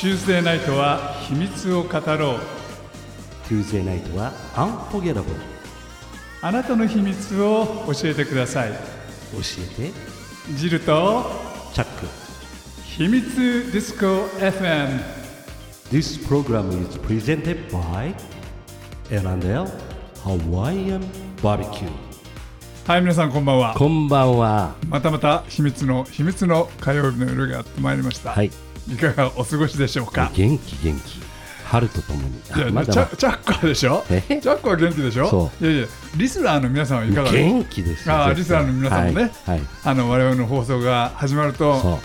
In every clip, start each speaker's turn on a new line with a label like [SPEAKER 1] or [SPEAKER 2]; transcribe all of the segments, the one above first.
[SPEAKER 1] Tuesday ナイトは秘密を語ろう。
[SPEAKER 2] Tuesday ナイトは Unforgettable
[SPEAKER 1] あなたの秘密を教えてください。
[SPEAKER 2] 教えて。
[SPEAKER 1] ジルと
[SPEAKER 2] チャック。
[SPEAKER 1] 秘密ディスコ FM
[SPEAKER 2] This program is presented by L&L Hawaiian Barbecue
[SPEAKER 1] はい皆さんこんばんは。
[SPEAKER 2] こんばんは。
[SPEAKER 1] またまた秘密の秘密の火曜日の夜がやってまいりました、
[SPEAKER 2] はい
[SPEAKER 1] いかがお過ごしでしょうか？
[SPEAKER 2] 元気元気。春とともに。
[SPEAKER 1] いや
[SPEAKER 2] あまだま
[SPEAKER 1] チャチャックはでしょ？チ
[SPEAKER 2] え
[SPEAKER 1] ャックは元気でしょ？
[SPEAKER 2] そ
[SPEAKER 1] いやいやリスナーの皆さんはいかがです？か
[SPEAKER 2] 元気ですよ
[SPEAKER 1] あーリスナーの皆さんもね。
[SPEAKER 2] はいはい。
[SPEAKER 1] あの我々の放送が始まると
[SPEAKER 2] そ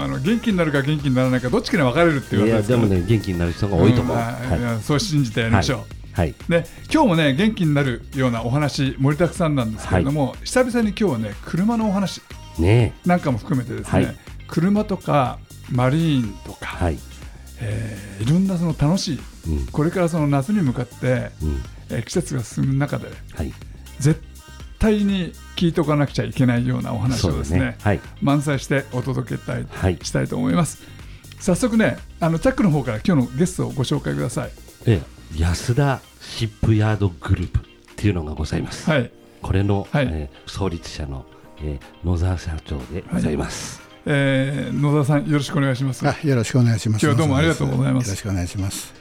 [SPEAKER 1] あの元気になるか元気にならないかどっちかに分かれるっていう
[SPEAKER 2] いやでもね元気になる人が多いと思う、
[SPEAKER 1] ん
[SPEAKER 2] はい。
[SPEAKER 1] いやそう信じてやりましょう、
[SPEAKER 2] はい
[SPEAKER 1] ね、今日もね元気になるようなお話盛りだくさんなんですけれども、久々に今日はね車のお話
[SPEAKER 2] ね
[SPEAKER 1] なんかも含めてですね、
[SPEAKER 2] はい。
[SPEAKER 1] 車とかマリーンとか、
[SPEAKER 2] はい。
[SPEAKER 1] えーいろんなその楽しい
[SPEAKER 2] うん。
[SPEAKER 1] これからその夏に向かって、
[SPEAKER 2] うん。
[SPEAKER 1] えー季節が進む中で
[SPEAKER 2] はい。
[SPEAKER 1] 絶対に聞いておかなくちゃいけないようなお話をですね
[SPEAKER 2] ね。はい。
[SPEAKER 1] 満載してお届けしたい,、
[SPEAKER 2] はい。
[SPEAKER 1] したいと思います。早速ねあのチャックの方から今日のゲストをご紹介ください。
[SPEAKER 2] ええ安田シップヤードグループっていうのがございます、
[SPEAKER 1] はい。
[SPEAKER 2] これの、
[SPEAKER 1] はい。
[SPEAKER 2] えー創立者の、えー野沢社長でございます、
[SPEAKER 1] えー野沢さんよろしくお願いします、
[SPEAKER 3] あよろしくお願いします。
[SPEAKER 1] 今日はどうもありがとうございます
[SPEAKER 3] よろしくお願いします。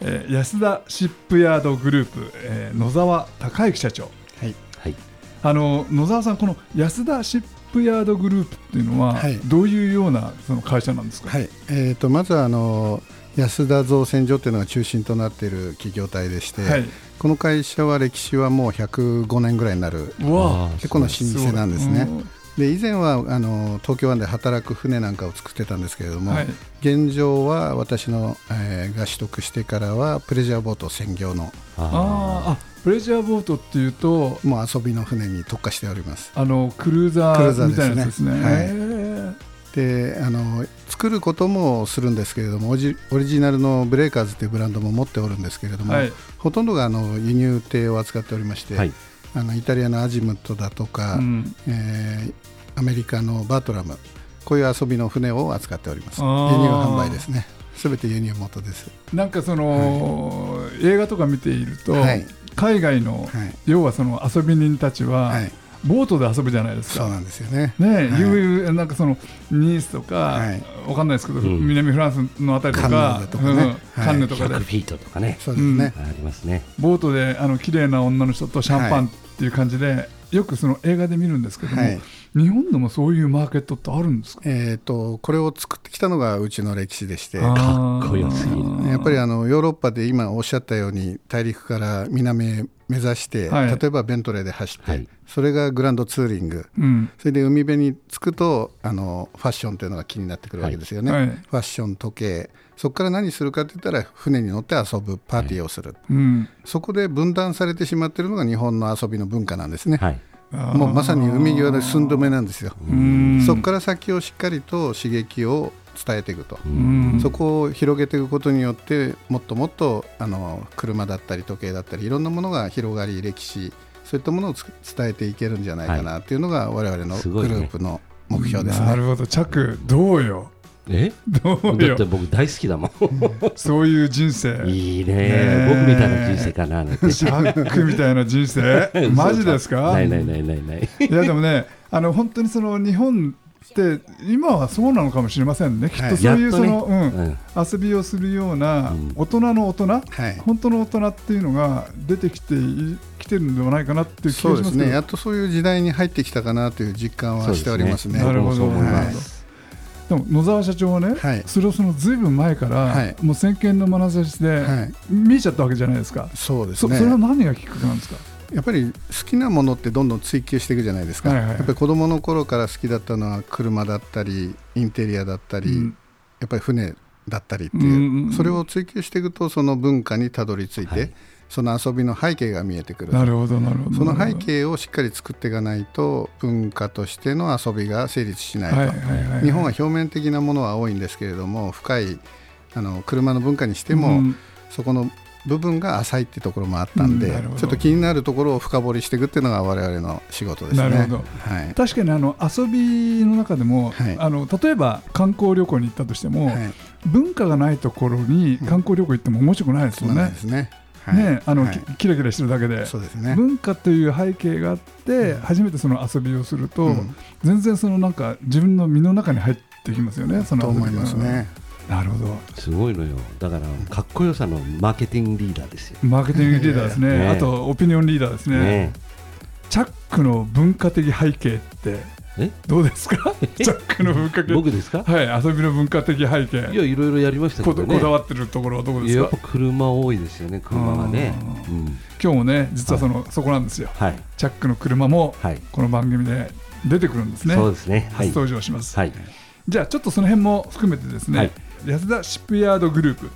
[SPEAKER 1] えー安田シップヤードグループ、えー野沢孝之社長
[SPEAKER 3] はい。
[SPEAKER 2] はい
[SPEAKER 1] あの野沢さんこの安田シップヤードグループっていうのは、
[SPEAKER 3] はい
[SPEAKER 1] どういうようなその会社なんですか、
[SPEAKER 3] はい。えっ、とまずはあの安田造船所というのが中心となっている企業体でして、
[SPEAKER 1] はい
[SPEAKER 3] この会社は歴史はもう105年ぐらいになる結構な老舗なんですね。
[SPEAKER 1] うん
[SPEAKER 3] で以前はあの東京湾で働く船なんかを作ってたんですけれども、
[SPEAKER 1] はい。
[SPEAKER 3] 現状は私の、えーが取得してからはプレジャーボート専業の
[SPEAKER 1] あー。あプレジャーボートっていうと
[SPEAKER 3] もう遊びの船に特化しております。
[SPEAKER 1] あのクルーザ
[SPEAKER 3] クルーザー
[SPEAKER 1] ーみたいなやつですね。
[SPEAKER 3] ですねはい。
[SPEAKER 1] へー。
[SPEAKER 3] であの作ることもするんですけれどもオリジオリジナルのブレーカーズというブランドも持っておるんですけれども、
[SPEAKER 1] はい。
[SPEAKER 3] ほとんどがあの輸入艇を扱っておりまして、
[SPEAKER 2] はい
[SPEAKER 3] あのイタリアのアジムットだとか、
[SPEAKER 1] うん。
[SPEAKER 3] えーアメリカのバートラムこういう遊びの船を扱っております。輸入販売ですね。すべて輸入元です。
[SPEAKER 1] なんかその、映画とか見ていると、
[SPEAKER 3] はい。
[SPEAKER 1] 海外の、
[SPEAKER 3] はい、
[SPEAKER 1] 要はその遊び人たちは、
[SPEAKER 3] はい、
[SPEAKER 1] ボートで遊ぶじゃないですか。
[SPEAKER 3] そうなんですよね。
[SPEAKER 1] ね
[SPEAKER 3] はい。
[SPEAKER 1] いうなんかそのニースとか、
[SPEAKER 3] はい。
[SPEAKER 1] わかんないですけど、
[SPEAKER 2] うん。
[SPEAKER 1] 南フランスのあたりとか
[SPEAKER 3] カンヌとか
[SPEAKER 1] で、
[SPEAKER 2] 100フィートとかね。
[SPEAKER 3] そうですね、
[SPEAKER 2] ありますね。
[SPEAKER 1] ボートであの綺麗な女の人とシャンパンっていう感じで、よくその映画で見るんですけども、
[SPEAKER 3] はい。
[SPEAKER 1] 日本でもそういうマーケットってあるんですか？
[SPEAKER 3] えー、とこれを作ってきたのがうちの歴史でして
[SPEAKER 2] かっこよすぎる
[SPEAKER 3] やっぱりあのヨーロッパで今おっしゃったように大陸から南へ目指して、
[SPEAKER 1] はい。
[SPEAKER 3] 例えばベントレーで走って、
[SPEAKER 2] はい。
[SPEAKER 3] それがグランドツーリング。
[SPEAKER 1] うん。
[SPEAKER 3] それで海辺に着くとあのファッションというのが気になってくるわけですよね、
[SPEAKER 1] はい。
[SPEAKER 3] ファッション時計そこから何するかって言ったら船に乗って遊ぶパーティーをする、
[SPEAKER 1] うん。
[SPEAKER 3] そこで分断されてしまっているのが日本の遊びの文化なんですね、
[SPEAKER 2] はい。
[SPEAKER 3] もうまさに海際で寸止めなんですよ、
[SPEAKER 1] うん。
[SPEAKER 3] そこから先をしっかりと刺激を伝えていくと、
[SPEAKER 1] うん。
[SPEAKER 3] そこを広げていくことによってもっともっとあの車だったり時計だったりいろんなものが広がり歴史そういったものをつ伝えていけるんじゃないかなっていうのが我々の
[SPEAKER 2] すごいね。
[SPEAKER 3] グループの目標ですね。
[SPEAKER 1] なるほど。着どうよ？
[SPEAKER 2] え？
[SPEAKER 1] どうよ。
[SPEAKER 2] だって僕大好きだもん。
[SPEAKER 1] そういう人生。
[SPEAKER 2] いいね。
[SPEAKER 1] ね
[SPEAKER 2] 僕みたいな人生かななんて
[SPEAKER 1] シャックみたいな人生。マジですか？
[SPEAKER 2] ないないないないない。
[SPEAKER 1] いやでもねあの本当にその日本って今はそうなのかもしれませんね。きっとそういうその、うん。
[SPEAKER 2] うん。
[SPEAKER 1] 遊びをするような
[SPEAKER 2] うん。
[SPEAKER 1] 大人の大人、
[SPEAKER 3] はい。
[SPEAKER 1] 本当の大人っていうのが出てきていきてるんではないかなっていう気
[SPEAKER 3] そうで
[SPEAKER 1] がします。
[SPEAKER 3] ね。やっとそういう時代に入ってきたかなという実感はしておりますね。
[SPEAKER 1] なるほど。
[SPEAKER 3] は
[SPEAKER 2] ます
[SPEAKER 1] でも野沢社長はね、
[SPEAKER 3] はい。
[SPEAKER 1] それをそのずいぶん前から、
[SPEAKER 3] はい。
[SPEAKER 1] もう先見の眼差しで
[SPEAKER 3] はい。
[SPEAKER 1] 見えちゃったわけじゃないですか、
[SPEAKER 3] そうです
[SPEAKER 1] そそれは
[SPEAKER 3] ね
[SPEAKER 1] 何がきっかけなんですか？
[SPEAKER 3] やっぱり好きなものってどんどん追求していくじゃないですか、
[SPEAKER 1] はいはい
[SPEAKER 3] やっぱり子供の頃から好きだったのは車だったりインテリアだったり、
[SPEAKER 1] うん。
[SPEAKER 3] やっぱり船だったりっていう、
[SPEAKER 1] うんうんうん。
[SPEAKER 3] それを追求していくとその文化にたどり着いて、
[SPEAKER 2] はい
[SPEAKER 3] その遊びの背景が見えてくる。
[SPEAKER 1] なるほどなるほど。
[SPEAKER 3] その背景をしっかり作っていかないと文化としての遊びが成立しないと、
[SPEAKER 1] はいはいはいはい。
[SPEAKER 3] 日本は表面的なものは多いんですけれども深いあの車の文化にしても、
[SPEAKER 1] うん。
[SPEAKER 3] そこの部分が浅いっていうところもあったんで、
[SPEAKER 1] うん
[SPEAKER 3] ちょっと気になるところを深掘りしていくっていうのが我々の仕事ですね。
[SPEAKER 1] なるほど。
[SPEAKER 3] はい。
[SPEAKER 1] 確かにあの遊びの中でも、
[SPEAKER 3] はい。
[SPEAKER 1] あの例えば観光旅行に行ったとしても、
[SPEAKER 3] はい。
[SPEAKER 1] 文化がないところに観光旅行行っても面白くないです
[SPEAKER 3] そうなん
[SPEAKER 1] ね
[SPEAKER 3] ね。はい
[SPEAKER 1] ねあの、
[SPEAKER 3] はい
[SPEAKER 1] きキラキラしてるだけで
[SPEAKER 3] そうですね。
[SPEAKER 1] 文化という背景があって初めてその遊びをすると、
[SPEAKER 3] うん
[SPEAKER 1] 全然そのなんか自分の身の中に入ってきますよね。その
[SPEAKER 3] と思いますね。
[SPEAKER 1] なるほど。
[SPEAKER 2] すごいのよだからかっこよさのマーケティングリーダーですよ、
[SPEAKER 1] マーケティングリーダーですね。
[SPEAKER 2] ね
[SPEAKER 1] あとオピニオンリーダーですね。
[SPEAKER 2] ね
[SPEAKER 1] チャックの文化的背景って
[SPEAKER 2] え？
[SPEAKER 1] どうですか？チャックの文化的
[SPEAKER 2] 僕ですか？
[SPEAKER 1] はい遊びの文化的背
[SPEAKER 2] いや
[SPEAKER 1] 景。
[SPEAKER 2] いろいろやりましたけ
[SPEAKER 1] こ
[SPEAKER 2] どね。
[SPEAKER 1] こだわってるところはどこですか？
[SPEAKER 2] いややっぱ？車多いですよね車はね。うん。
[SPEAKER 1] 今日もね実はその、そこなんですよ。
[SPEAKER 2] はい。
[SPEAKER 1] チャックの車も
[SPEAKER 2] はい、
[SPEAKER 1] この番組で出てくるんですね。
[SPEAKER 2] そうですね。はい。
[SPEAKER 1] 初登場します。
[SPEAKER 2] はい。
[SPEAKER 1] じゃあちょっとその辺も含めてですね、
[SPEAKER 2] はい。
[SPEAKER 1] 安田シップヤードグループ、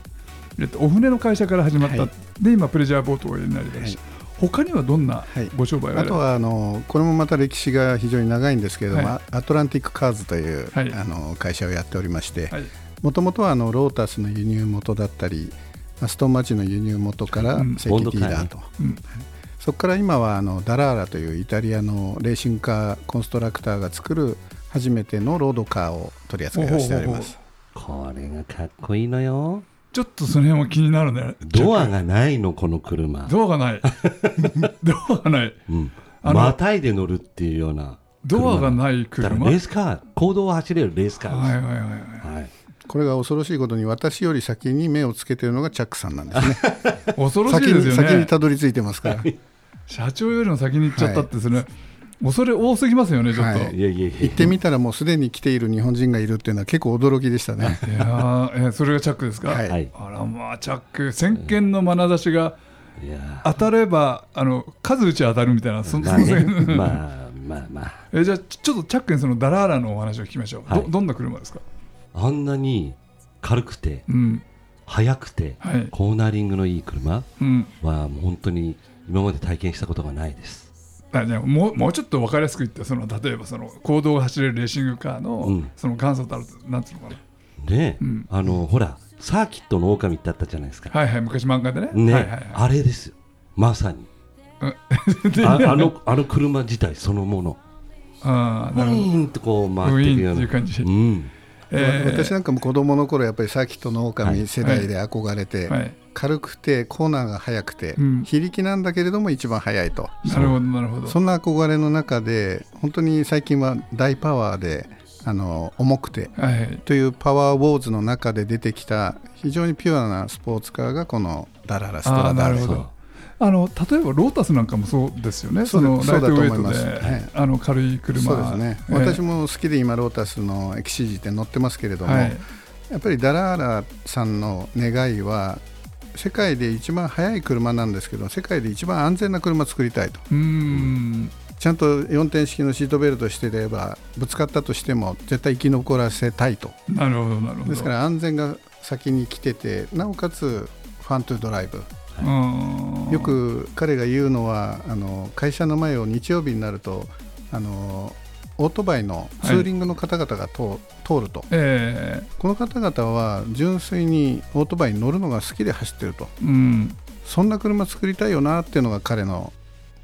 [SPEAKER 1] えっと、お船の会社から始まった、
[SPEAKER 3] はい。
[SPEAKER 1] で今プレジャーボートをおやりになりまし、
[SPEAKER 3] はい
[SPEAKER 1] 他にはどんな
[SPEAKER 3] はい。
[SPEAKER 1] ご商売をやられ
[SPEAKER 3] あとはあのこれもまた歴史が非常に長いんですけれども、
[SPEAKER 1] は
[SPEAKER 3] アトランティックカーズという、
[SPEAKER 1] はい。
[SPEAKER 3] あの会社をやっておりまして
[SPEAKER 1] はい。
[SPEAKER 3] もともとはあのロータスの輸入元だったりアストンマチの輸入元から
[SPEAKER 1] うん。
[SPEAKER 3] 石器ディーラーと、
[SPEAKER 1] うん。
[SPEAKER 3] そこから今はあのダラーラというイタリアのレーシングカーコンストラクターが作る初めてのロードカーを取り扱いをしております。
[SPEAKER 2] これがかっこいいのよ
[SPEAKER 1] ちょっとその辺も気になるね。
[SPEAKER 2] ドアがないのこの車。
[SPEAKER 1] ドアがない。ドアがない。
[SPEAKER 2] うん。
[SPEAKER 1] あの
[SPEAKER 2] またいで乗るっていうような
[SPEAKER 1] ドアがない
[SPEAKER 2] だから
[SPEAKER 1] 車
[SPEAKER 2] レースカー公道を走れるレースカー
[SPEAKER 1] はいはいはいはい。
[SPEAKER 2] です、はい。
[SPEAKER 3] これが恐ろしいことに私より先に目をつけているのがチャックさんなんですね。
[SPEAKER 1] 恐ろしいですよね。
[SPEAKER 3] 先にたどり着いてますから。
[SPEAKER 1] 社長よりも先に行っちゃったってそれ、恐れ多すぎますよねちょっと、
[SPEAKER 3] はい。行ってみたらもうすでに来ている日本人がいるっていうのは結構驚きでしたね。
[SPEAKER 1] いやーえそれがチャックですか、
[SPEAKER 3] はい。
[SPEAKER 2] はい。
[SPEAKER 1] あらまあチャック。先見の眼差しが
[SPEAKER 2] いや
[SPEAKER 1] 当たればあの数打ち当たるみたいなそ
[SPEAKER 2] まあね。
[SPEAKER 1] そん
[SPEAKER 2] まあまあまあ。
[SPEAKER 1] えじゃあちちょっとチャックにそのダラーラのお話を聞きましょう、
[SPEAKER 2] はい。
[SPEAKER 1] どどんな車ですか？
[SPEAKER 2] あんなに軽くて
[SPEAKER 1] うん。
[SPEAKER 2] 速くて
[SPEAKER 1] はい。
[SPEAKER 2] コーナリングのいい車
[SPEAKER 1] うん。
[SPEAKER 2] はもう本当に今まで体験したことがないです
[SPEAKER 1] あじゃあもうもうちょっと分かりやすく言ってその例えばその公道を走れるレーシングカーの、
[SPEAKER 2] うん。
[SPEAKER 1] その元祖たるなんていうのか
[SPEAKER 2] ね、
[SPEAKER 1] うん。
[SPEAKER 2] あのほらサーキットの狼ってあったじゃないですか、
[SPEAKER 1] なはいはい昔漫画でね。
[SPEAKER 2] ね、
[SPEAKER 1] はいはいはい。
[SPEAKER 2] あれですよ。まさに。
[SPEAKER 1] で
[SPEAKER 2] ああのあの車自体そのもの。ウ
[SPEAKER 1] あーなるほど。
[SPEAKER 2] ィーンってこう回っていくような。
[SPEAKER 1] いう感じ
[SPEAKER 2] うん
[SPEAKER 1] えー
[SPEAKER 3] 私なんかも子供の頃やっぱりサーキットの狼世代で憧れて、
[SPEAKER 1] はい。
[SPEAKER 3] 軽くてコーナーが速くて、
[SPEAKER 1] うん。
[SPEAKER 3] 非力なんだけれども一番速いと。
[SPEAKER 1] なるほどなるほど。
[SPEAKER 3] そんな憧れの中で本当に最近は大パワーであの重くて
[SPEAKER 1] はい。はい
[SPEAKER 3] というパワーウォーズの中で出てきた非常にピュアなスポーツカーがこのダララスト
[SPEAKER 1] あ
[SPEAKER 3] ラダーレ
[SPEAKER 1] ーなるほどあの例えばロータスなんかもそうですよね、
[SPEAKER 3] そう
[SPEAKER 1] のライトウェイトで、
[SPEAKER 3] はい。
[SPEAKER 1] あの軽い車、
[SPEAKER 3] そうですね、
[SPEAKER 1] えー
[SPEAKER 3] 私も好きで今ロータスのエキシジって乗ってますけれども、
[SPEAKER 1] はい、
[SPEAKER 3] やっぱりダラーラさんの願いは世界で一番速い車なんですけど世界で一番安全な車作りたいと。
[SPEAKER 1] うーん、
[SPEAKER 3] ちゃんと4点式のシートベルトしてればぶつかったとしても絶対生き残らせたいと。
[SPEAKER 1] なるほど、なるほど。
[SPEAKER 3] ですから安全が先に来ててなおかつファントゥドライブ。
[SPEAKER 1] うん
[SPEAKER 3] よく彼が言うのはあの会社の前を日曜日になるとあのオートバイのツーリングの方々が通,、通ると。
[SPEAKER 1] え
[SPEAKER 3] この方々は純粋にオートバイに乗るのが好きで走ってると。
[SPEAKER 1] ーうん、
[SPEAKER 3] そんな車作りたいよなっていうのが彼の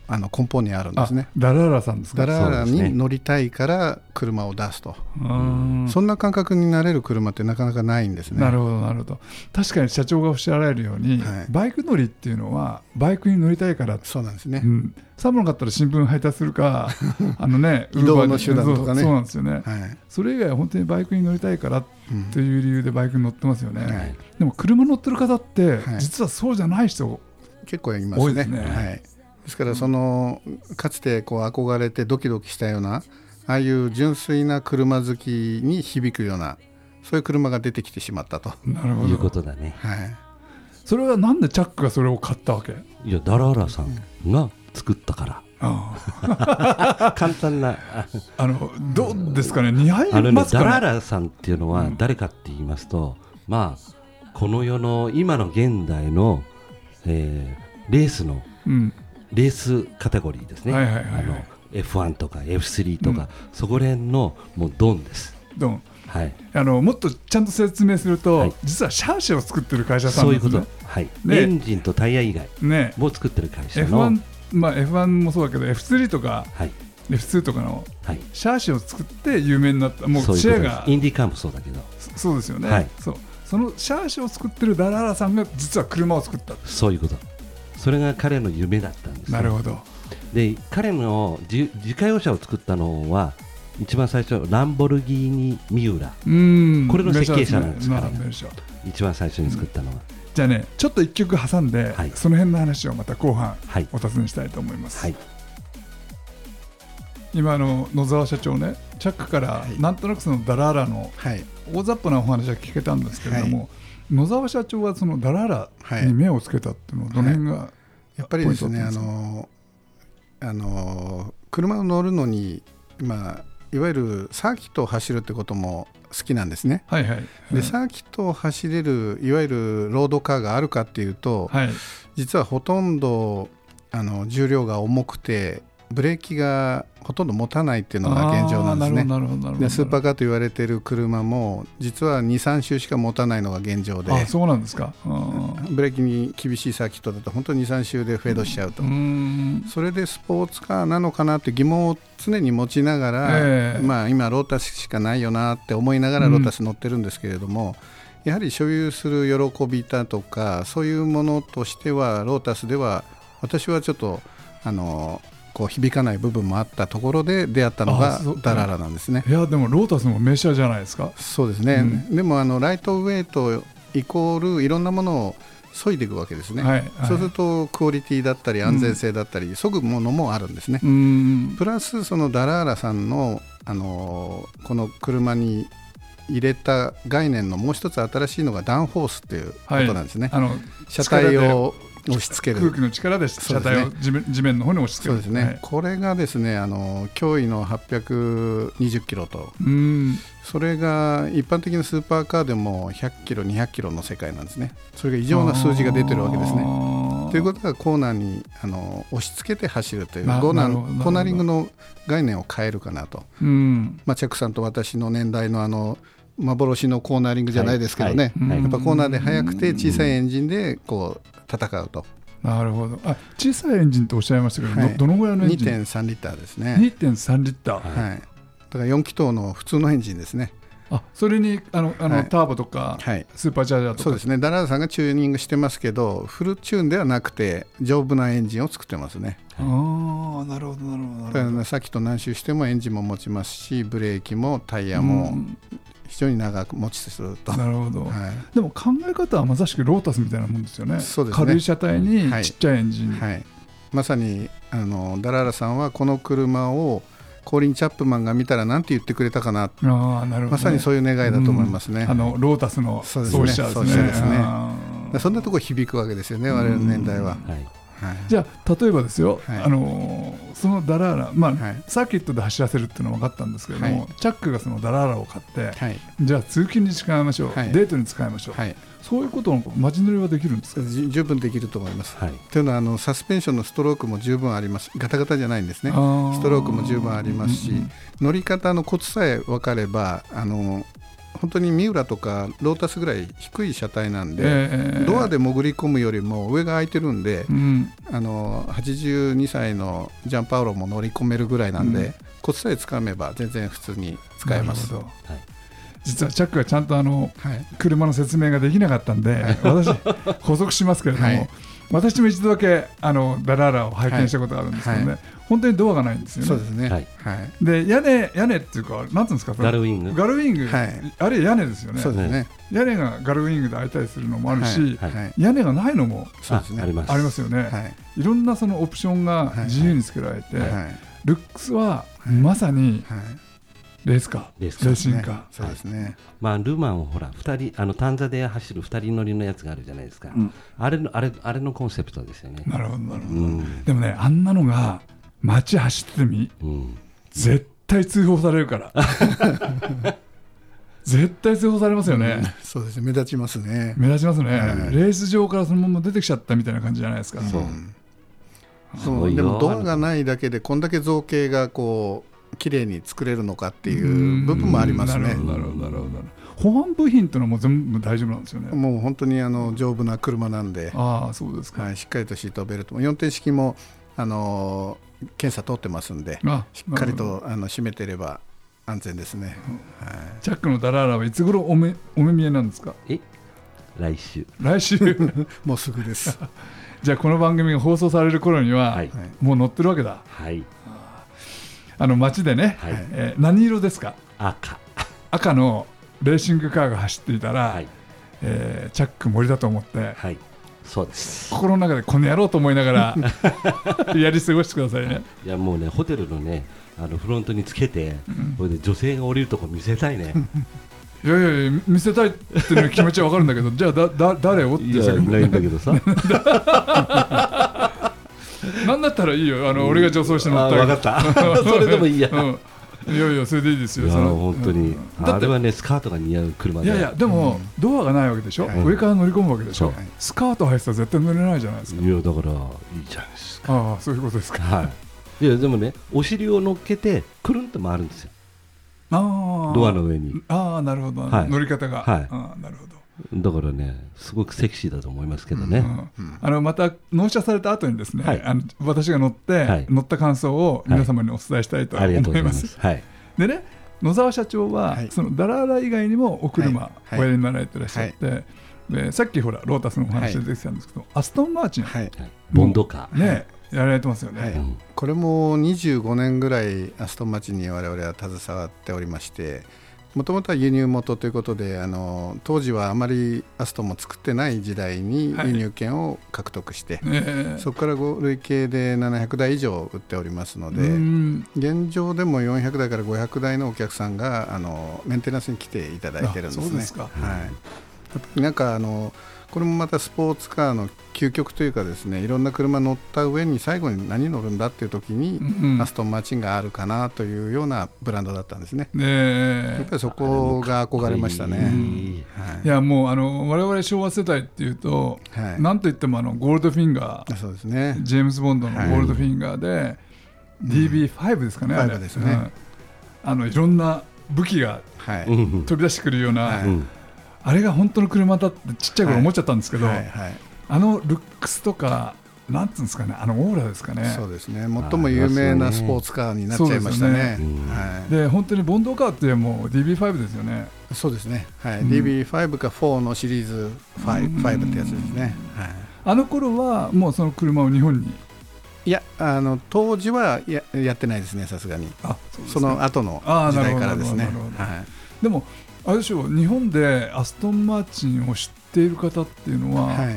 [SPEAKER 3] あの根本にあるんですね。
[SPEAKER 1] あダララさんですか？
[SPEAKER 3] ダラーラに乗りたいから車を出すと、
[SPEAKER 1] うん。
[SPEAKER 3] そんな感覚になれる車ってなかなかないんですね。
[SPEAKER 1] なるほどなるほど。確かに社長がおっしゃられるように、
[SPEAKER 3] はい。
[SPEAKER 1] バイク乗りっていうのはバイクに乗りたいから、
[SPEAKER 3] そうなんですね、
[SPEAKER 1] うん、寒かったら新聞配達するか あのね
[SPEAKER 3] 移動の手段とかね。
[SPEAKER 1] そうなんですよね、
[SPEAKER 3] はい。
[SPEAKER 1] それ以外は本当にバイクに乗りたいから
[SPEAKER 3] うん。
[SPEAKER 1] という理由でバイクに乗ってますよね、
[SPEAKER 3] はい。
[SPEAKER 1] でも車乗ってる方って、
[SPEAKER 3] はい。
[SPEAKER 1] 実はそうじゃない人
[SPEAKER 3] 結構いますね。
[SPEAKER 1] 多いですね。
[SPEAKER 3] はい、ですからそのかつてこう憧れてドキドキしたようなああいう純粋な車好きに響くようなそういう車が出てきてしまったと、
[SPEAKER 1] なるほ
[SPEAKER 2] いうこ
[SPEAKER 1] ど
[SPEAKER 2] とだね。
[SPEAKER 3] はい、
[SPEAKER 1] それはなんでチャックがそれを買ったわけ？
[SPEAKER 2] いやダラーラさんが作ったから。
[SPEAKER 1] あ
[SPEAKER 2] 簡単な。あ
[SPEAKER 1] ああのどうですかね？似合いますかね？
[SPEAKER 2] ダラーラさんっていうのは
[SPEAKER 1] うん。
[SPEAKER 2] 誰かって言いますと、まあこの世の今の現代の、えーレースの
[SPEAKER 1] うん
[SPEAKER 2] レースカテゴリーですね、
[SPEAKER 1] はいはいはいはい。
[SPEAKER 2] あの F1 とか F3 とか、そこら辺のもうドンです。
[SPEAKER 1] どうも
[SPEAKER 2] はい、
[SPEAKER 1] あのもっとちゃんと説明すると、
[SPEAKER 2] はい。
[SPEAKER 1] 実はシャーシを作ってる会社さん
[SPEAKER 2] そういうこと、はい。
[SPEAKER 1] ね。
[SPEAKER 2] エンジンとタイヤ以外
[SPEAKER 1] ね。
[SPEAKER 2] も作ってる会社の、
[SPEAKER 1] F1, まあ、F1 もそうだけど F3 とか
[SPEAKER 2] はい。
[SPEAKER 1] F2 とかの
[SPEAKER 2] はい、
[SPEAKER 1] シャーシを作って有名になったもうシェアが。
[SPEAKER 2] インディカーもそうだけど、
[SPEAKER 1] そそうですよね、
[SPEAKER 2] はい。
[SPEAKER 1] そう。そのシャーシを作ってるダラーラさんが実は車を作った。
[SPEAKER 2] そういうことそれが彼の夢だったんです、ね、
[SPEAKER 1] なるほど。
[SPEAKER 2] で彼の自自家用車を作ったのは一番最初ランボルギーニ・ミウラ。
[SPEAKER 1] うん。
[SPEAKER 2] これの設計者なんですから。
[SPEAKER 1] なるほどでしょ
[SPEAKER 2] 一番最初に作ったのは、
[SPEAKER 1] じゃあねちょっと一曲挟んで、
[SPEAKER 2] はい。
[SPEAKER 1] その辺の話をまた後半
[SPEAKER 2] はい。
[SPEAKER 1] お尋ねしたいと思います、
[SPEAKER 2] はい。
[SPEAKER 1] 今あの野沢社長ねチャックから
[SPEAKER 3] はい。
[SPEAKER 1] なんとなくそのダラーラの
[SPEAKER 3] はい。
[SPEAKER 1] 大雑把なお話は聞けたんですけれども、野沢社長はそのダラーラに目をつけたっていうのはどの辺が、
[SPEAKER 3] やっぱりですね、あのあの車を乗るのに、まあ、いわゆるサーキットを走るってことも好きなんですね。
[SPEAKER 1] はいはい。
[SPEAKER 3] でサーキットを走れるいわゆるロードカーがあるかっていうと、
[SPEAKER 1] はい。
[SPEAKER 3] 実はほとんどあの重量が重くてブレーキがほとんど持たないっていうのが現状なんですね。スーパーカーと言われている車も実は23周しか持たないのが現状で。
[SPEAKER 1] あそうなんですか。うん
[SPEAKER 3] ブレーキに厳しいサーキットだと本当に23周でフェードしちゃうと、
[SPEAKER 1] うーん。
[SPEAKER 3] それでスポーツカーなのかなって疑問を常に持ちながら、
[SPEAKER 1] ええ。
[SPEAKER 3] まあ、今ロータスしかないよなって思いながらロータス乗ってるんですけれども、やはり所有する喜びだとかそういうものとしてはロータスでは私はちょっとあのこう響かない部分もあったところで出会ったのがダララなんですね。
[SPEAKER 1] いやでもロータスもメジャーじゃないですか。
[SPEAKER 3] そうですね、
[SPEAKER 1] うん。
[SPEAKER 3] でもあのライトウェイトイコールいろんなものを削いでいくわけですね、
[SPEAKER 1] はいはい。
[SPEAKER 3] そうするとクオリティだったり安全性だったり、削ぐものもあるんですね、
[SPEAKER 1] うーん。
[SPEAKER 3] プラスそのダラーラさんの、あのーこの車に入れた概念のもう一つ新しいのがダウンフォースっていうことなんですね、
[SPEAKER 1] あの
[SPEAKER 3] 車体を押し付ける。
[SPEAKER 1] 空気の力で車体を地面地面の方に押し付ける。
[SPEAKER 3] そうですね、
[SPEAKER 1] はい。
[SPEAKER 3] これがですねあの驚異の820キロと。
[SPEAKER 1] うーん。
[SPEAKER 3] それが一般的なスーパーカーでも100キロ200キロの世界なんですね。それが異常な数字が出てるわけですね。
[SPEAKER 1] ね
[SPEAKER 3] ということはコーナーにあの押し付けて走るという
[SPEAKER 1] な
[SPEAKER 3] コーナーコーナリングの概念を変えるかなと、
[SPEAKER 1] うん。
[SPEAKER 3] まあ、チャックさんと私の年代のあの幻のコーナリングじゃないですけどね、
[SPEAKER 2] はい。はい。
[SPEAKER 3] やっぱコーナーで速くて小さいエンジンでこう戦うと。
[SPEAKER 1] なるほど。あ小さいエンジンとおっしゃいましたけど、
[SPEAKER 3] はい。
[SPEAKER 1] どどのぐらいのエンジン
[SPEAKER 3] ？2.3リッターですね、
[SPEAKER 1] 2.3リッター、
[SPEAKER 2] はい。
[SPEAKER 3] はい、だから4気筒の普通のエンジンですね。
[SPEAKER 1] あそれにあのあの、
[SPEAKER 3] はい。
[SPEAKER 1] ターボとか、
[SPEAKER 3] はい。
[SPEAKER 1] スーパーチャージャーとか？
[SPEAKER 3] そうですね。ダラーさんがチューニングしてますけどフルチューンではなくて丈夫なエンジンを作ってますね。
[SPEAKER 1] ああなるほどなるほどなるほど。
[SPEAKER 3] らさっきと何周してもエンジンも持ちますしブレーキもタイヤも
[SPEAKER 1] うん
[SPEAKER 3] 非常に長く持ちすると、
[SPEAKER 1] なるほど、
[SPEAKER 3] はい。
[SPEAKER 1] でも考え方はまさしくロータスみたいなもんですよね。
[SPEAKER 3] そうですね。
[SPEAKER 1] 軽い車体に
[SPEAKER 3] はい。
[SPEAKER 1] ちっちゃいエンジン、
[SPEAKER 3] はい、まさにあのダラーラさんはこの車をコーリン・チャップマンが見たら何て言ってくれたかな。
[SPEAKER 1] ああなるほど、ね、
[SPEAKER 3] まさにそういう願いだと思いますね、
[SPEAKER 1] うん。あのロータスの
[SPEAKER 3] そうですね。
[SPEAKER 1] 創始者ですね。
[SPEAKER 3] 創始者ですね。そんなところ響くわけですよね我々の年代は、
[SPEAKER 2] はい
[SPEAKER 3] はい
[SPEAKER 1] じゃあ例えばですよ、
[SPEAKER 3] はい。
[SPEAKER 1] あのーそのダラーラ、まあ
[SPEAKER 3] はい。
[SPEAKER 1] サーキットで走らせるっていうのは分かったんですけれども、
[SPEAKER 3] はい。
[SPEAKER 1] チャックがそのダラーラを買って、
[SPEAKER 3] はい。
[SPEAKER 1] じゃあ通勤に使いましょう、
[SPEAKER 3] はい。
[SPEAKER 1] デートに使いましょう、
[SPEAKER 3] はい。
[SPEAKER 1] そういうことのマジ乗りはできるんです
[SPEAKER 3] 十分できると思います。
[SPEAKER 2] はい。
[SPEAKER 3] というのはあのサスペンションのストロークも十分あります。ガタガタじゃないんですね。ストロークも十分ありますし、
[SPEAKER 1] うんうん
[SPEAKER 3] 乗り方のコツさえ分かればあの本当にミウラとかロータスぐらい低い車体なんで、
[SPEAKER 1] えー
[SPEAKER 3] ドアで潜り込むよりも上が開いてるんで、
[SPEAKER 1] うん。
[SPEAKER 3] あの82歳のジャンパウロも乗り込めるぐらいなんで、
[SPEAKER 1] うん
[SPEAKER 3] コツさえつかめば全然普通に使えます。
[SPEAKER 2] はい。
[SPEAKER 1] 実はチャックがちゃんとあの
[SPEAKER 3] はい。
[SPEAKER 1] 車の説明ができなかったんで、私補足しますけれども、
[SPEAKER 3] はい
[SPEAKER 1] 私も一度だけあのダラーラを拝見したことがあるんですけどね、
[SPEAKER 3] はい。
[SPEAKER 1] 本当にドアがないんですよね。
[SPEAKER 3] そうですね。
[SPEAKER 2] はい。
[SPEAKER 3] はい。
[SPEAKER 1] で屋根屋根っていうかなんていうんですか
[SPEAKER 2] ガルウィング。
[SPEAKER 1] ガルウィング、
[SPEAKER 3] はい。
[SPEAKER 1] あれ屋根ですよね。
[SPEAKER 3] そうですね。
[SPEAKER 1] 屋根がガルウィングで開いたりするのもあるし、
[SPEAKER 2] はい。
[SPEAKER 3] はい。
[SPEAKER 1] 屋根がないのも
[SPEAKER 3] そうですね。
[SPEAKER 2] あります。
[SPEAKER 1] ありますよね、
[SPEAKER 3] はい。
[SPEAKER 1] い、ろんなそのオプションが自由につけられて、
[SPEAKER 3] はい。
[SPEAKER 1] ルックスは
[SPEAKER 3] はい。
[SPEAKER 1] まさに
[SPEAKER 3] はい。
[SPEAKER 1] レースカー、
[SPEAKER 2] レースカー
[SPEAKER 1] レーシングカー、
[SPEAKER 3] そうですね。
[SPEAKER 2] まあ、ルマンをほら二人あのタンザで走る2人乗りのやつがあるじゃないですか、
[SPEAKER 1] うん。
[SPEAKER 2] あれのあれあれのコンセプトですよね。
[SPEAKER 1] なるほどなるほど、
[SPEAKER 2] うん。
[SPEAKER 1] でもねあんなのが街走っててみ
[SPEAKER 2] うん。
[SPEAKER 1] 絶対通報されるから。絶対通報されますよね、
[SPEAKER 3] そうですね。目立ちますね。
[SPEAKER 1] 目立ちますね、
[SPEAKER 3] はい
[SPEAKER 1] レース場からそのまま出てきちゃったみたいな感じじゃないですか、
[SPEAKER 2] そう。
[SPEAKER 3] うん。
[SPEAKER 2] すごいよ
[SPEAKER 3] でもドアがないだけでこんだけ造形がこう綺麗に作れるのかっていう部分もありますね。
[SPEAKER 1] なる。ほどなるほどなるほど。保安部品っていうのはもう全部大丈夫なんですよね。
[SPEAKER 3] もう本当にあの丈夫な車なんで、
[SPEAKER 1] ああそうですか、
[SPEAKER 3] はい、しっかりとシートベルトも4点式もあの検査通ってますんで
[SPEAKER 1] あ
[SPEAKER 3] しっかりとあの締めてれば安全ですね、
[SPEAKER 1] はい、チャックのダラーラはいつ頃お目お目見えなんですか？
[SPEAKER 2] え来週。
[SPEAKER 1] 来週？
[SPEAKER 3] もうすぐです。
[SPEAKER 1] じゃあこの番組が放送される頃には、はい、もう乗ってるわけだ。
[SPEAKER 2] はい
[SPEAKER 1] あの街でね、はい、えー、何色ですか？
[SPEAKER 2] 赤。
[SPEAKER 1] 赤のレーシングカーが走っていたら、はい、えー、チャック森だと思って、
[SPEAKER 2] はい、そうです。
[SPEAKER 1] 心の中でこの野郎と思いながら やり過ごしてくださいね。
[SPEAKER 2] いやもうねホテルのねあのフロントにつけて、うん、これで女性が降りるとこ見せたいね。
[SPEAKER 1] いやいやいや見せたいっていう気持ちは分かるんだけどじゃあだだ誰をってい
[SPEAKER 2] やないんだけどさ
[SPEAKER 1] なんだったらいいよあの、俺が女装して乗った
[SPEAKER 2] 分かった それでもいいや、うん
[SPEAKER 1] いやいやそれでいいですよ。
[SPEAKER 2] 本当に、あれはねスカートが似合う車
[SPEAKER 1] で。いやいやでも、ドアがないわけでしょ。上から乗り込むわけでしょ。スカート履いてたら絶対乗れないじゃないですか。
[SPEAKER 2] いやだからいいじゃないですか。
[SPEAKER 1] ああそういうことですか。
[SPEAKER 2] はい。いやでもねお尻を乗っけてくるんと回るんですよ。ああ。ドアの上に。
[SPEAKER 1] ああなるほど。乗り方が。はい。ああなるほど。
[SPEAKER 2] だからね、すごくセクシーだと思いますけどね。
[SPEAKER 1] あのまた納車された後にですね、はい、あの私が乗って、はい、乗った感想を皆様にお伝えしたいと思います。はい、でね、野沢社長は、そのダラーラ以外にもお車おやりになられてらっしゃって、でさっきほらロータスのお話出てきたんですけど、アストンマーチン、
[SPEAKER 2] ボンドカ
[SPEAKER 1] ー。ね、やられてますよね、
[SPEAKER 3] これも25年ぐらいアストンマーチンに我々は携わっておりまして。もともとは輸入元ということであの当時はあまりアストンも作ってない時代に輸入権を獲得して、はいそこから累計で700台以上売っておりますので現状でも400台から500台のお客さんがあのメンテナンスに来ていただいてるんですね。はい、なんかあのこれもまたスポーツカーの究極というかですねいろんな車乗った上に最後に何乗るんだっていう時に、うん、アストンマーチンがあるかなというようなブランドだったんですね。ねやっぱりそこが憧れましたね。
[SPEAKER 1] はい、いやもうあの我々昭和世代っていうと、はい、なんといってもあのゴールドフィンガー。
[SPEAKER 3] そうですね。
[SPEAKER 1] ジェームズ・ボンドのゴールドフィンガーで、はい、DB5 ですかね、うん、あれ
[SPEAKER 3] ですね、
[SPEAKER 1] うん、あのいろんな武器が飛び出してくるような、はいあれが本当の車だってちっちゃい頃思っちゃったんですけど、はいはいはい、あのルックスとかなんつうんですかね、あのオーラですかね。
[SPEAKER 3] そうですね。最も有名なスポーツカーになっちゃいましたね。
[SPEAKER 1] で、ね本当にボンドカーってもう DB5 ですよね。
[SPEAKER 3] そうですね。はい。うん、DB5 か4のシリーズ 5, 5ってやつですね。はい。
[SPEAKER 1] あの頃はもうその車を日本に？
[SPEAKER 3] いや、あの当時はややってないですね、さすがに。あ、その後の時代からですね。はい。
[SPEAKER 1] でもあれでしょう日本でアストンマーチンを知っている方っていうのは、はい、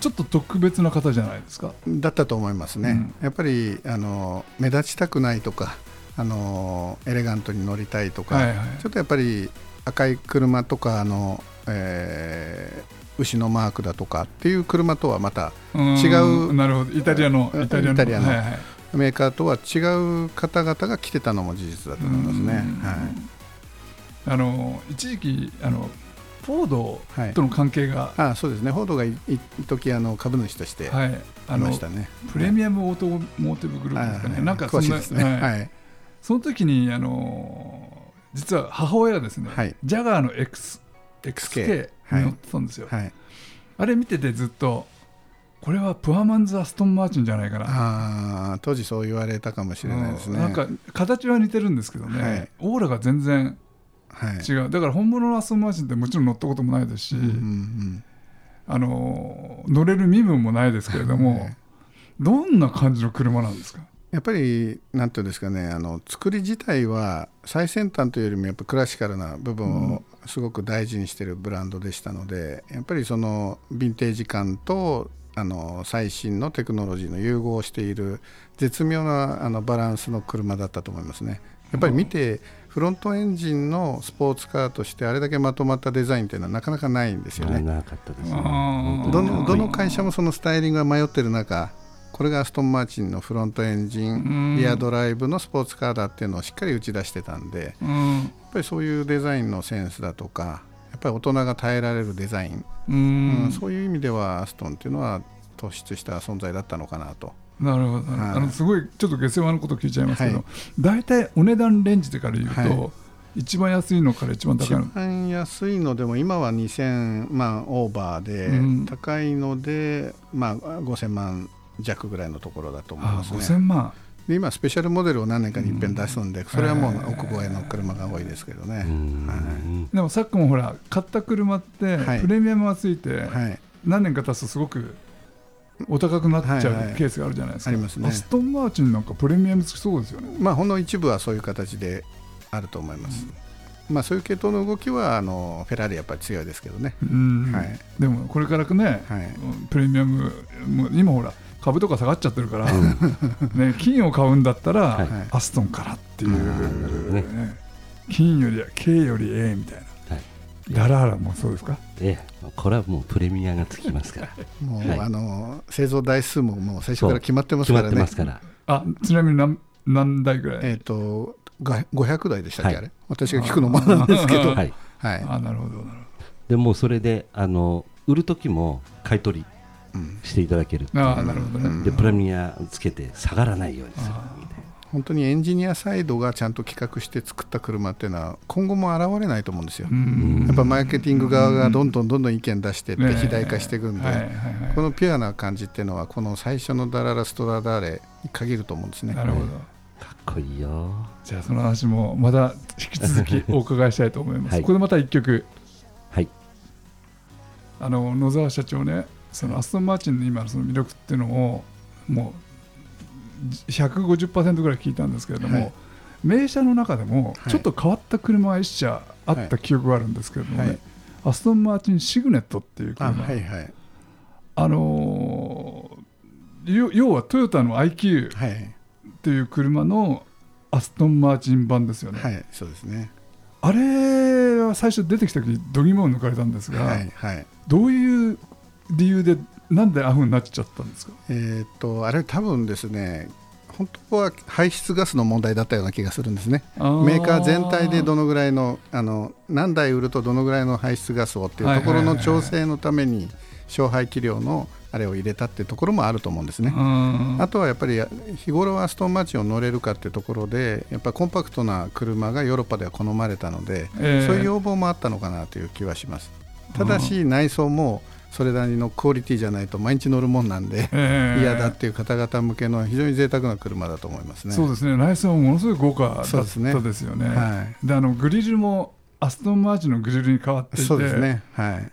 [SPEAKER 1] ちょっと特別な方じゃないですか？
[SPEAKER 3] だったと思いますね、うん、やっぱりあの目立ちたくないとかあのエレガントに乗りたいとか、はいはい、ちょっとやっぱり赤い車とかあの、えー、牛のマークだとかっていう車とはまた違う
[SPEAKER 1] なるほど。イタリアの
[SPEAKER 3] イタリアの、はいはい、メーカーとは違う方々が来てたのも事実だと思いますね。はい
[SPEAKER 1] あの一時期あのフォードとの関係が、
[SPEAKER 3] はい、あそうですね。フォードが一時あの株主としてはい。あの
[SPEAKER 1] プレミアムオートモーティブグループですかね、はい、なんかそんな、ね、はい、その時にあの実は母親がですね、はい、ジャガーの X XK に乗ってたんですよ、はい、あれ見ててずっとこれはプアマンズ・アストン・マーチンじゃないかな。
[SPEAKER 3] あ当時そう言われたかもしれないですね。
[SPEAKER 1] なんか形は似てるんですけどね、はい、オーラが全然はい、違う。だから本物のアストンマーチンってもちろん乗ったこともないですし、うんうんうん、あの乗れる身分もないですけれども、はい、どんな感じの車なんですか？
[SPEAKER 3] やっぱりなんていうんですかねあの作り自体は最先端というよりもやっぱクラシカルな部分をすごく大事にしているブランドでしたので、やっぱりそのヴィンテージ感とあの最新のテクノロジーの融合している絶妙なあのバランスの車だったと思いますね。やっぱり見て、フロントエンジンのスポーツカーとしてあれだけまとまったデザインというのはなかなかないんですよね。なかったですね。どのどの会社もそのスタイリングが迷ってる中これがアストンマーチンのフロントエンジンリアドライブのスポーツカーだっていうのをしっかり打ち出してたんでやっぱりそういうデザインのセンスだとかやっぱり大人が耐えられるデザインうん、そういう意味ではアストンっていうのは突出した存在だったのかなと
[SPEAKER 1] なるほど、はい、あのすごいちょっと下世話のこと聞いちゃいますけど、はい、大体お値段レンジでから言うと、はい、一番安いのから一番高いの？
[SPEAKER 3] 一番安いのでも今は2000万オーバーで、うん、高いので、まあ、5000万弱ぐらいのところだと思いますね。
[SPEAKER 1] 5000万。
[SPEAKER 3] で今スペシャルモデルを何年かにいっぺん出すんで、それはもう奥越えの車が多いですけどね、はい、
[SPEAKER 1] でもさっきもほら買った車ってプレミアムがついて、何年か経つとすごくお高くなっちゃうケースがあるじゃないですか、
[SPEAKER 3] ありますね。
[SPEAKER 1] アストンマーチンなんかプレミアムつきそうですよね。
[SPEAKER 3] まあほんの一部はそういう形であると思います、まあ、そういう系統の動きはあのフェラーリやっぱり強いですけどね、
[SPEAKER 1] はい、でもこれからね、はい、プレミアム今ほら株とか下がっちゃってるから、ね、金を買うんだったら、はい、アストンからっていう、ね、金よりは K より A みたいな。ダラーラもそうですか？
[SPEAKER 2] ええ、これはもうプレミアがつきますから。
[SPEAKER 3] もう、はい、あの製造台数ももう最初から決まってますからね。
[SPEAKER 1] あちなみに何何台ぐらい？
[SPEAKER 3] えっ、ー、と500台でしたっけ、はい、あれ？私が聞くのもなんですけど。はい、
[SPEAKER 1] はい、あなるほどなるほど。
[SPEAKER 2] でもそれであの売る時も買い取りしていただける、
[SPEAKER 1] う。ん、あなるほどね。
[SPEAKER 2] でプレミアつけて下がらないようにする
[SPEAKER 3] 本当にエンジニアサイドがちゃんと企画して作った車っていうのは今後も現れないと思うんですよ。やっぱマーケティング側がどんどんどんどん意見出していって肥大化していくんで、このピュアな感じっていうのはこの最初のダララストラダーレに限ると思うんですね。
[SPEAKER 1] なるほど。
[SPEAKER 2] かっこいいよ。
[SPEAKER 1] じゃあその話もまた引き続きお伺いしたいと思います。はい、ここでまた一曲。
[SPEAKER 2] はい。
[SPEAKER 1] あの野沢社長ね、そのアストンマーチンの今のその魅力っていうのをもう150%ぐらい聞いたんですけれども、はい、名車の中でもちょっと変わった車が1社あった記憶があるんですけれどもね、はい、アストンマーチンシグネットっていう車。あ,、はいはい、あのー、要はトヨタの IQ っていう車のアストンマーチン版ですよね。
[SPEAKER 3] はい、そうですね。
[SPEAKER 1] あれは最初出てきた時度肝を抜かれたんですが、はいはい、どういう理由でなんでああいうふうになっちゃったんですか、
[SPEAKER 3] えーと、あれ多分ですね本当は排出ガスの問題だったような気がするんですね。メーカー全体でどのぐらいのあの何台売るとどのぐらいの排出ガスをっていうところの調整のために勝敗器量のあれを入れたっていうところもあると思うんですね。あとはやっぱり日頃アストンマーチンを乗れるかっていうところでやっぱコンパクトな車がヨーロッパでは好まれたので、えー、そういう要望もあったのかなという気はします。ただし内装もそれなりのクオリティじゃないと毎日乗るもんなんで、えー、嫌だっていう方々向けの非常に贅沢な車だと思いますね。
[SPEAKER 1] そうですね。内装もものすごい豪華だったですよね。で、ね。はい、あのグリルもアストンマーチンのグリルに変わっていてそうですね、はい、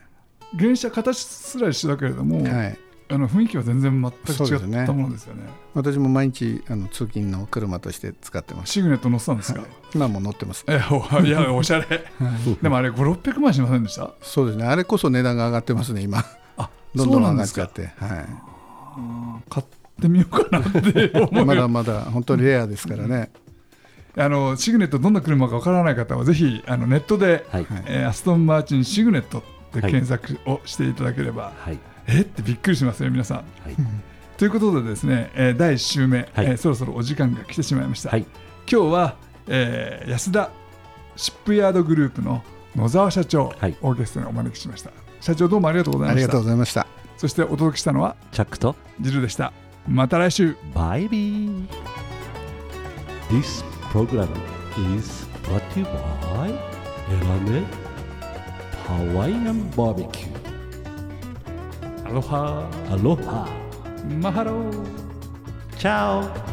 [SPEAKER 1] 原車形すら一緒だけれども、はい、あの雰囲気は全然全く違ったものですよね、ね、
[SPEAKER 3] 私も毎日あの通勤の車として使ってます
[SPEAKER 1] シグネット乗ってたんですか、はい、
[SPEAKER 3] 今も乗ってます、
[SPEAKER 1] え いやおしゃれ。でもあれ5600万しませんでした？
[SPEAKER 3] そうですね。あれこそ値段が上がってますね今。あどんどん上がっちゃって。はい。
[SPEAKER 1] 買ってみようかなって思
[SPEAKER 3] うまだまだ本当にレアですからね、
[SPEAKER 1] あのシグネットどんな車かわからない方はぜひあのネットで、はい。えー、アストンマーチンシグネットで検索をしていただければ、はい、え？ってびっくりしますよ皆さん。はい、ということでですね、えー、第1週目、はい、えー、そろそろお時間が来てしまいました。はい、今日は、えー、安田シップヤードグループの野沢社長、はい、オーケストラにお招きしました。社長どうもありがとうございました。あり
[SPEAKER 3] がとうございました。
[SPEAKER 1] そしてお届けしたのは
[SPEAKER 2] チャックと？
[SPEAKER 1] ジルでした。また来週。
[SPEAKER 2] バイビー。This program is brought to you by エラネハワイアンバーベキュー。
[SPEAKER 1] Aloha.
[SPEAKER 2] Aloha. Mahalo. Ciao.